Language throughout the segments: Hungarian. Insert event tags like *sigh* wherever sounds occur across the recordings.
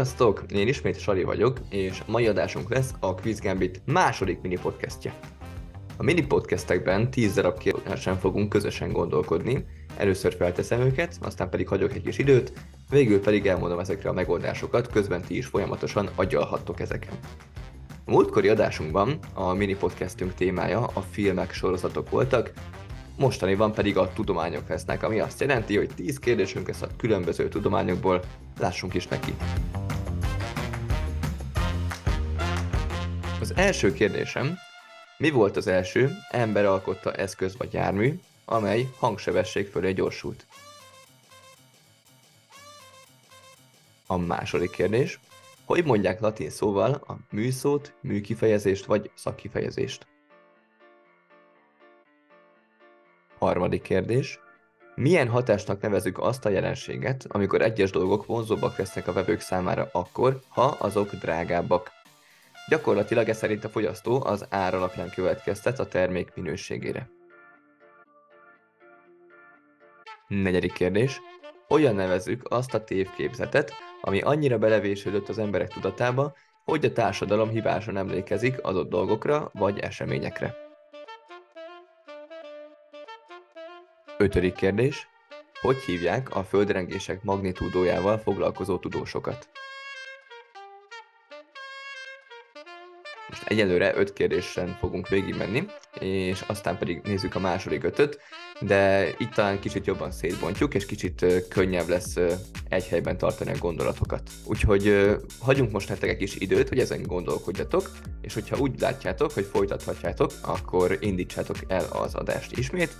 Sziasztok! Én ismét Sali vagyok, és mai adásunk lesz a Quiz Gambit második mini podcastje. A mini podcastekben 10 darab kérdésen fogunk közösen gondolkodni, először felteszem őket, aztán pedig hagyok egy kis időt, végül pedig elmondom ezekre a megoldásokat, közben ti is folyamatosan agyalhattok ezeken. A múltkori adásunkban a mini podcastünk témája a filmek sorozatok voltak, mostaniban pedig a tudományok lesznek, ami azt jelenti, hogy 10 kérdésünk lesz a különböző tudományokból, lássunk is neki. Az első kérdésem, mi volt az első ember alkotta eszköz vagy jármű, amely hangsebesség fölé gyorsult? A második kérdés, hogy mondják latin szóval a műszót, műkifejezést vagy szakkifejezést? Harmadik kérdés. Milyen hatásnak nevezük azt a jelenséget, amikor egyes dolgok vonzóbbak lesznek a vevők számára akkor, ha azok drágábbak? Gyakorlatilag ez szerint a fogyasztó az ár alapján következtet a termék minőségére. Negyedik kérdés. Olyan nevezzük azt a tévképzetet, ami annyira belevésődött az emberek tudatába, hogy a társadalom hibásan emlékezik adott dolgokra vagy eseményekre. Ötödik kérdés. Hogy hívják a földrengések magnitúdójával foglalkozó tudósokat? Most egyelőre öt kérdésen fogunk végigmenni, és aztán pedig nézzük a második ötöt, de itt talán kicsit jobban szétbontjuk, és kicsit könnyebb lesz egy helyben tartani a gondolatokat. Úgyhogy hagyunk most nektek egy kis időt, hogy ezen gondolkodjatok, és hogyha úgy látjátok, hogy folytathatjátok, akkor indítsátok el az adást ismét,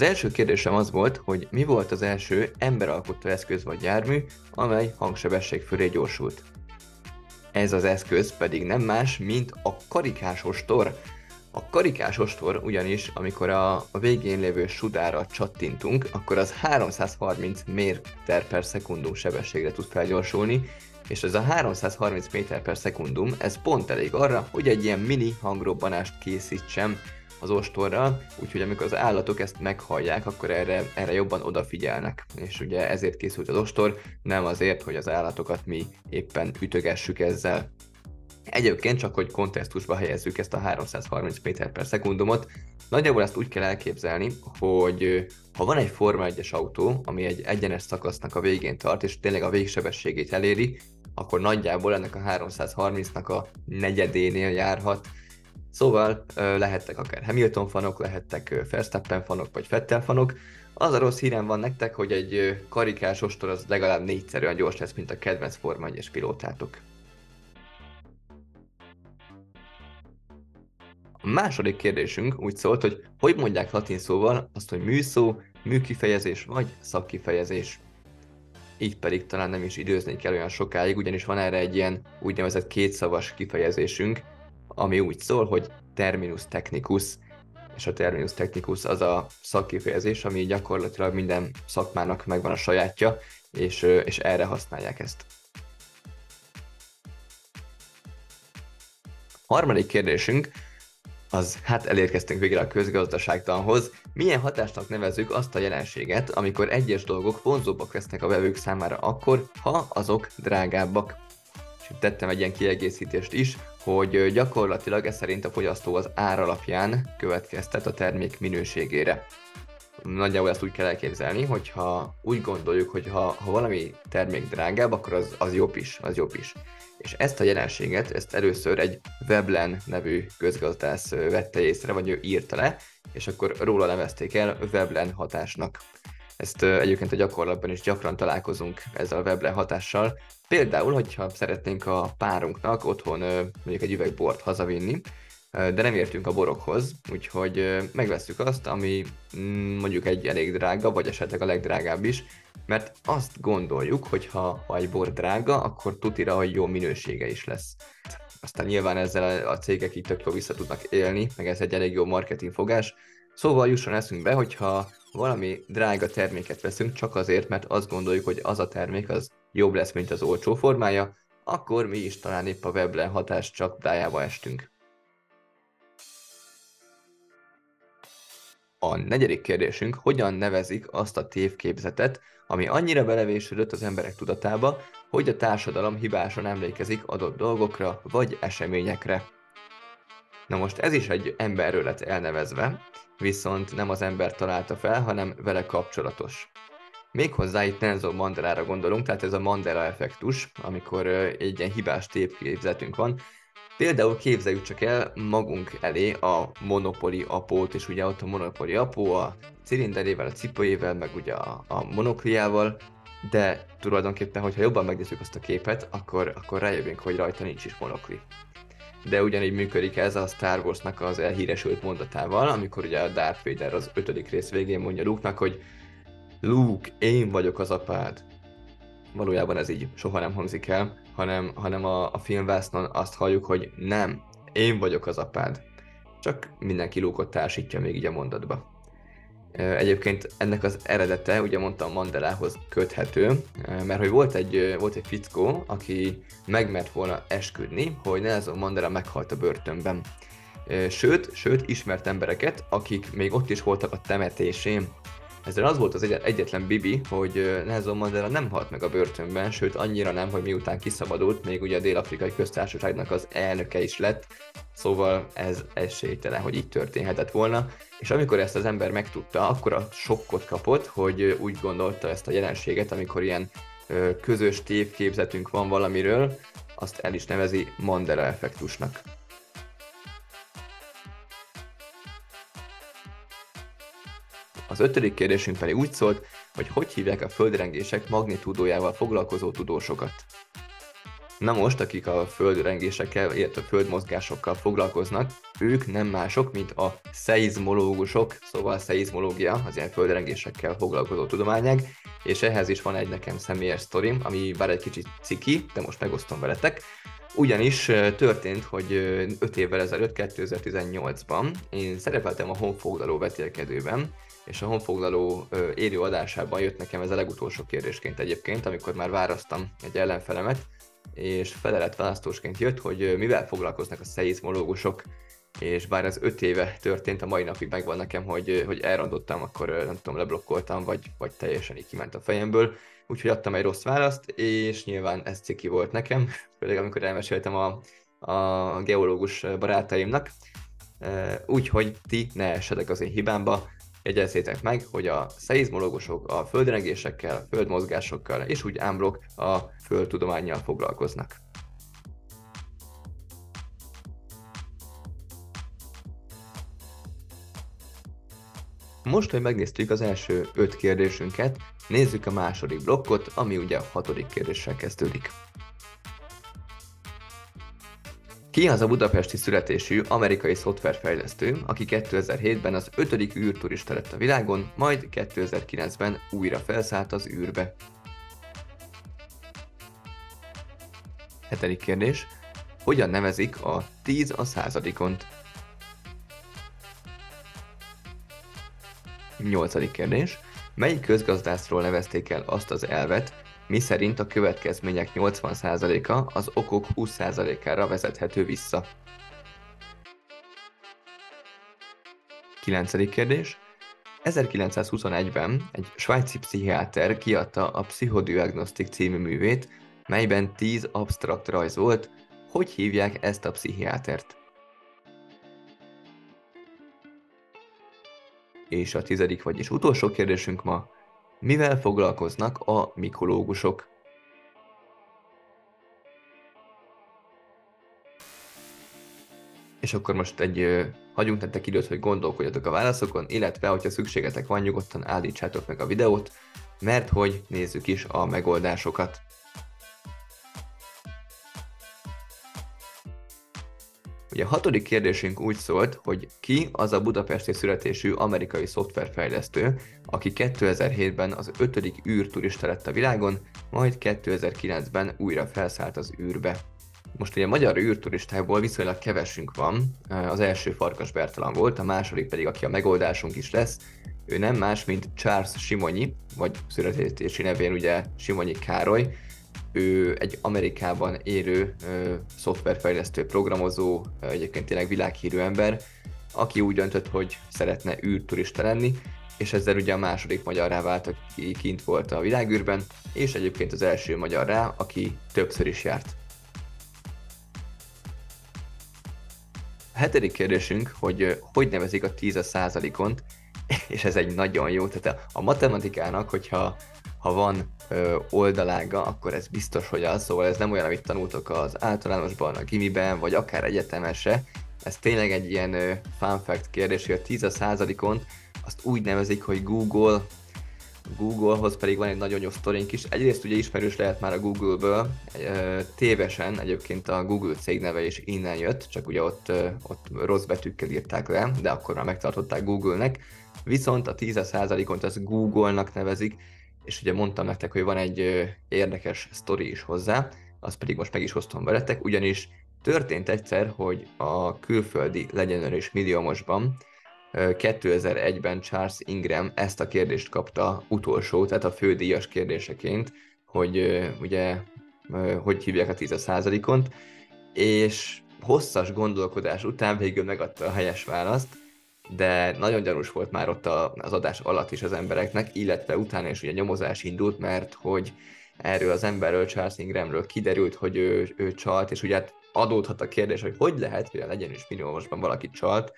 Az első kérdésem az volt, hogy mi volt az első emberalkotta eszköz vagy jármű, amely hangsebesség fölé gyorsult. Ez az eszköz pedig nem más, mint a karikás ostor. A karikás ostor ugyanis, amikor a, a végén lévő sudára csattintunk, akkor az 330 méter per szekundum sebességre tud felgyorsulni, és ez a 330 méter per szekundum, ez pont elég arra, hogy egy ilyen mini hangrobbanást készítsem az ostorral, úgyhogy amikor az állatok ezt meghallják, akkor erre, erre jobban odafigyelnek. És ugye ezért készült az ostor, nem azért, hogy az állatokat mi éppen ütögessük ezzel. Egyébként csak, hogy kontextusba helyezzük ezt a 330 méter per szekundumot, nagyjából ezt úgy kell elképzelni, hogy ha van egy Forma 1-es autó, ami egy egyenes szakasznak a végén tart, és tényleg a végsebességét eléri, akkor nagyjából ennek a 330-nak a negyedénél járhat, Szóval lehettek akár Hamilton fanok, lehettek Verstappen fanok, vagy Fettel fanok. Az a rossz hírem van nektek, hogy egy karikás ostor az legalább négyszer olyan gyors lesz, mint a kedvenc Forma 1 pilótátok. A második kérdésünk úgy szólt, hogy hogy mondják latin szóval azt, hogy műszó, műkifejezés vagy szakkifejezés. Így pedig talán nem is időzni kell olyan sokáig, ugyanis van erre egy ilyen úgynevezett kétszavas kifejezésünk, ami úgy szól, hogy terminus technicus, és a terminus technicus az a szakkifejezés, ami gyakorlatilag minden szakmának megvan a sajátja, és, és erre használják ezt. Harmadik kérdésünk, az hát elérkeztünk végre a közgazdaságtanhoz. Milyen hatásnak nevezzük azt a jelenséget, amikor egyes dolgok vonzóbbak lesznek a vevők számára akkor, ha azok drágábbak? És tettem egy ilyen kiegészítést is, hogy gyakorlatilag ez szerint a fogyasztó az ár alapján következtet a termék minőségére. Nagyjából ezt úgy kell elképzelni, hogyha úgy gondoljuk, hogy ha, ha valami termék drágább, akkor az, az jobb is, az jobb is. És ezt a jelenséget, ezt először egy Veblen nevű közgazdász vette észre, vagy ő írta le, és akkor róla nevezték el Veblen hatásnak. Ezt egyébként a gyakorlatban is gyakran találkozunk ezzel a Veblen hatással, Például, hogyha szeretnénk a párunknak otthon mondjuk egy üveg bort hazavinni, de nem értünk a borokhoz, úgyhogy megveszük azt, ami mm, mondjuk egy elég drága, vagy esetleg a legdrágább is, mert azt gondoljuk, hogy ha, ha egy bor drága, akkor tutira, hogy jó minősége is lesz. Aztán nyilván ezzel a cégek így tök vissza tudnak élni, meg ez egy elég jó marketing fogás. Szóval jusson eszünkbe, hogyha valami drága terméket veszünk csak azért, mert azt gondoljuk, hogy az a termék az jobb lesz, mint az olcsó formája, akkor mi is talán épp a Weblen hatás csak dájába estünk. A negyedik kérdésünk, hogyan nevezik azt a tévképzetet, ami annyira belevésődött az emberek tudatába, hogy a társadalom hibásan emlékezik adott dolgokra vagy eseményekre. Na most ez is egy emberről lett elnevezve, viszont nem az ember találta fel, hanem vele kapcsolatos. Méghozzá itt Nelson Mandelára gondolunk, tehát ez a Mandela effektus, amikor egy ilyen hibás tévképzetünk van. Például képzeljük csak el magunk elé a Monopoly apót, és ugye ott a Monopoly apó a cilinderével, a cipőjével, meg ugye a, a monokliával, de tulajdonképpen, hogyha jobban megnézzük azt a képet, akkor, akkor rájövünk, hogy rajta nincs is monokli. De ugyanígy működik ez a Star Wars-nak az elhíresült mondatával, amikor ugye a Darth Vader az ötödik rész végén mondja Luke-nak, hogy Luke, én vagyok az apád. Valójában ez így soha nem hangzik el, hanem, hanem a, a filmvásznon azt halljuk, hogy nem, én vagyok az apád. Csak mindenki Luke-ot társítja még így a mondatba. Egyébként ennek az eredete, ugye mondtam Mandelához köthető, mert hogy volt egy, volt egy fickó, aki megmert volna esküdni, hogy Nelson Mandela meghalt a börtönben. Sőt, sőt, ismert embereket, akik még ott is voltak a temetésén. Ezzel az volt az egyetlen bibi, hogy Nelson Mandela nem halt meg a börtönben, sőt annyira nem, hogy miután kiszabadult, még ugye a Dél-Afrikai Köztársaságnak az elnöke is lett, szóval ez esélytelen, hogy így történhetett volna. És amikor ezt az ember megtudta, akkor a sokkot kapott, hogy úgy gondolta ezt a jelenséget, amikor ilyen közös tévképzetünk van valamiről, azt el is nevezi Mandela effektusnak. Az ötödik kérdésünk pedig úgy szólt, hogy hogy hívják a földrengések magnitúdójával foglalkozó tudósokat. Na most, akik a földrengésekkel, illetve a földmozgásokkal foglalkoznak, ők nem mások, mint a szeizmológusok, szóval a szeizmológia, az ilyen földrengésekkel foglalkozó tudományág, és ehhez is van egy nekem személyes sztorim, ami bár egy kicsit ciki, de most megosztom veletek. Ugyanis történt, hogy 5 évvel ezelőtt, 2018-ban én szerepeltem a honfoglaló vetélkedőben, és a honfoglaló élő adásában jött nekem ez a legutolsó kérdésként egyébként, amikor már választam egy ellenfelemet, és felelet választósként jött, hogy mivel foglalkoznak a szeizmológusok, és bár ez öt éve történt, a mai napig megvan nekem, hogy, hogy elrondottam, akkor nem tudom, leblokkoltam, vagy, vagy teljesen így kiment a fejemből, úgyhogy adtam egy rossz választ, és nyilván ez ciki volt nekem, *laughs* főleg amikor elmeséltem a, a geológus barátaimnak, úgyhogy ti ne esedek az én hibámba, Jegyezzétek meg, hogy a szeizmológusok a földrengésekkel, földmozgásokkal és úgy ámblok a földtudományjal foglalkoznak. Most, hogy megnéztük az első öt kérdésünket, nézzük a második blokkot, ami ugye a hatodik kérdéssel kezdődik. Ki az a budapesti születésű amerikai szoftverfejlesztő, aki 2007-ben az ötödik űrturista lett a világon, majd 2009-ben újra felszállt az űrbe? Hetedik kérdés. Hogyan nevezik a 10 a századikont? Nyolcadik kérdés. Melyik közgazdászról nevezték el azt az elvet, mi szerint a következmények 80%-a az okok 20%-ára vezethető vissza. 9. kérdés. 1921-ben egy svájci pszichiáter kiadta a Psychodiagnostik című művét, melyben 10 absztrakt rajz volt. Hogy hívják ezt a pszichiátert? És a tizedik, vagyis utolsó kérdésünk ma, mivel foglalkoznak a mikológusok? És akkor most egy hagyunk nektek időt, hogy gondolkodjatok a válaszokon, illetve, hogyha szükségetek van, nyugodtan állítsátok meg a videót, mert hogy nézzük is a megoldásokat. Ugye a hatodik kérdésünk úgy szólt, hogy ki az a budapesti születésű amerikai szoftverfejlesztő, aki 2007-ben az ötödik űrturista lett a világon, majd 2009-ben újra felszállt az űrbe. Most ugye magyar űrturistákból viszonylag kevesünk van, az első Farkas Bertalan volt, a második pedig, aki a megoldásunk is lesz, ő nem más, mint Charles Simonyi, vagy születési nevén ugye Simonyi Károly, ő egy Amerikában érő ö, szoftverfejlesztő, programozó, egyébként tényleg világhírű ember, aki úgy döntött, hogy szeretne űrturista lenni, és ezzel ugye a második magyarrá vált, aki kint volt a világűrben, és egyébként az első magyarrá, aki többször is járt. A hetedik kérdésünk, hogy hogy nevezik a 10 a százalékont, *laughs* és ez egy nagyon jó, tehát a matematikának, hogyha ha van ö, oldalága, akkor ez biztos, hogy az, szóval ez nem olyan, amit tanultok az általánosban, a gimiben, vagy akár egyetemese, ez tényleg egy ilyen ö, fun fact kérdés, hogy a 10 a azt úgy nevezik, hogy Google, Googlehoz pedig van egy nagyon jó sztorink is. Egyrészt ugye ismerős lehet már a Google-ből, tévesen egyébként a Google cég neve is innen jött, csak ugye ott, ott rossz betűkkel írták le, de akkor már megtartották Google-nek. Viszont a 10%-ot az Google-nak nevezik, és ugye mondtam nektek, hogy van egy érdekes sztori is hozzá, azt pedig most meg is hoztam veletek, ugyanis történt egyszer, hogy a külföldi legyenőrés milliómosban 2001-ben Charles Ingram ezt a kérdést kapta utolsó, tehát a fődíjas kérdéseként, hogy ugye hogy hívják a 10%-ont, és hosszas gondolkodás után végül megadta a helyes választ, de nagyon gyanús volt már ott az adás alatt is az embereknek, illetve utána is ugye nyomozás indult, mert hogy erről az emberről, Charles Ingramről kiderült, hogy ő, ő csalt, és ugye hát adódhat a kérdés, hogy hogy lehet, hogy a legyen is milliómosban valaki csalt,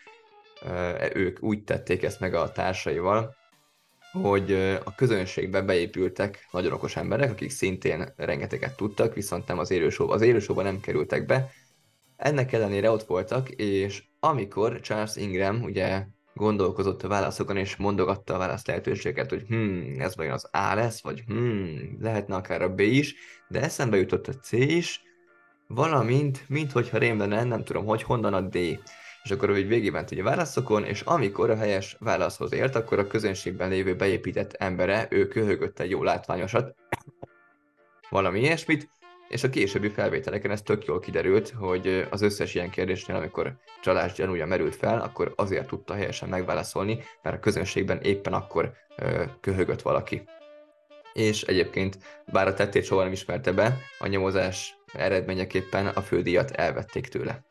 ők úgy tették ezt meg a társaival, hogy a közönségbe beépültek nagyon okos emberek, akik szintén rengeteget tudtak, viszont nem az élősóba. Az élősóba nem kerültek be. Ennek ellenére ott voltak, és amikor Charles Ingram ugye gondolkozott a válaszokon, és mondogatta a válasz lehetőséget, hogy hm, ez vajon az A lesz, vagy hm, lehetne akár a B is, de eszembe jutott a C is, valamint, mint hogyha rém lenne, nem tudom, hogy honnan a D. És akkor ő végigment ugye válaszokon, és amikor a helyes válaszhoz ért, akkor a közönségben lévő beépített embere, ő köhögött egy jó látványosat, valami ilyesmit, és a későbbi felvételeken ez tök jól kiderült, hogy az összes ilyen kérdésnél, amikor csalás gyanúja merült fel, akkor azért tudta helyesen megválaszolni, mert a közönségben éppen akkor köhögött valaki. És egyébként, bár a tettét soha nem ismerte be, a nyomozás eredményeképpen a fődíjat elvették tőle.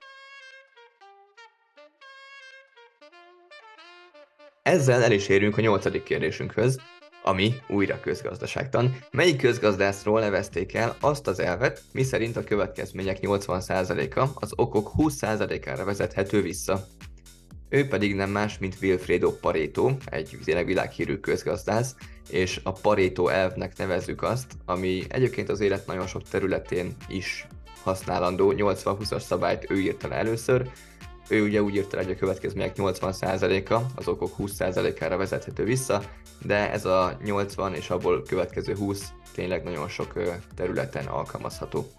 Ezzel el is érünk a nyolcadik kérdésünkhöz, ami újra közgazdaságtan. Melyik közgazdászról nevezték el azt az elvet, miszerint a következmények 80%-a az okok 20%-ára vezethető vissza? Ő pedig nem más, mint Wilfredo Pareto, egy tényleg világhírű közgazdász, és a Pareto elvnek nevezzük azt, ami egyébként az élet nagyon sok területén is használandó, 80-20-as szabályt ő írta le először, ő ugye úgy írta, hogy a következmények 80%-a az okok 20%-ára vezethető vissza, de ez a 80 és abból következő 20 tényleg nagyon sok területen alkalmazható.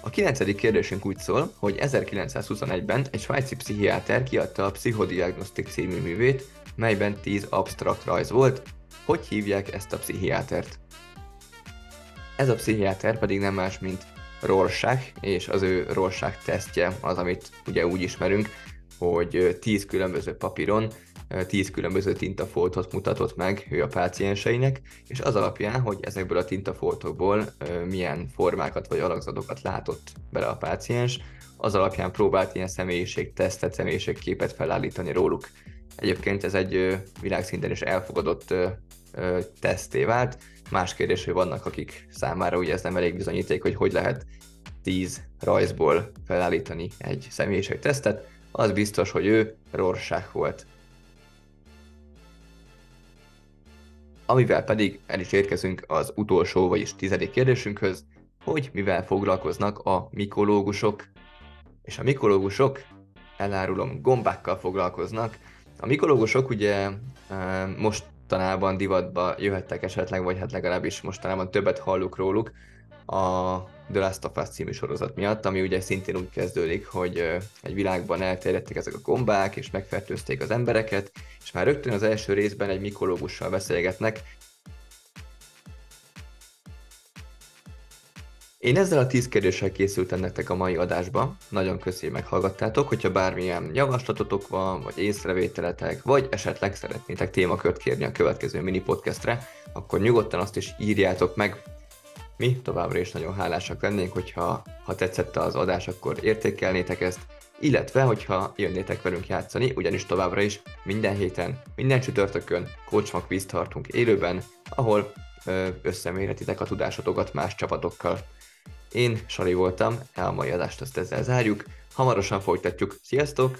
A kilencedik kérdésünk úgy szól, hogy 1921-ben egy svájci pszichiáter kiadta a Psychodiagnostic című művét, melyben 10 absztrakt rajz volt. Hogy hívják ezt a pszichiátert? Ez a pszichiáter pedig nem más, mint Rorschach, és az ő Rorschach tesztje az, amit ugye úgy ismerünk, hogy 10 különböző papíron 10 különböző tintafoltot mutatott meg ő a pácienseinek, és az alapján, hogy ezekből a tintafoltokból milyen formákat vagy alakzatokat látott bele a páciens, az alapján próbált ilyen személyiségtesztet, személyiségképet felállítani róluk. Egyébként ez egy világszinten is elfogadott teszté vált, Más kérdés, hogy vannak, akik számára ugye ez nem elég bizonyíték, hogy hogy lehet 10 rajzból felállítani egy tesztet, az biztos, hogy ő Rorschach volt. Amivel pedig el is érkezünk az utolsó, vagyis tizedik kérdésünkhöz, hogy mivel foglalkoznak a mikológusok. És a mikológusok, elárulom, gombákkal foglalkoznak. A mikológusok ugye most mostanában divatba jöhettek esetleg, vagy hát legalábbis mostanában többet hallunk róluk a The Last of Us című sorozat miatt, ami ugye szintén úgy kezdődik, hogy egy világban elterjedtek ezek a gombák, és megfertőzték az embereket, és már rögtön az első részben egy mikológussal beszélgetnek, Én ezzel a 10 kérdéssel készültem nektek a mai adásba. Nagyon köszi, meghallgattátok. Hogyha bármilyen javaslatotok van, vagy észrevételetek, vagy esetleg szeretnétek témakört kérni a következő mini podcastre, akkor nyugodtan azt is írjátok meg. Mi továbbra is nagyon hálásak lennénk, hogyha ha tetszett az adás, akkor értékelnétek ezt, illetve hogyha jönnétek velünk játszani, ugyanis továbbra is minden héten, minden csütörtökön Coachmak víz tartunk élőben, ahol összemérhetitek a tudásotokat más csapatokkal. Én Sali voltam, a mai adást azt ezzel zárjuk, hamarosan folytatjuk. Sziasztok!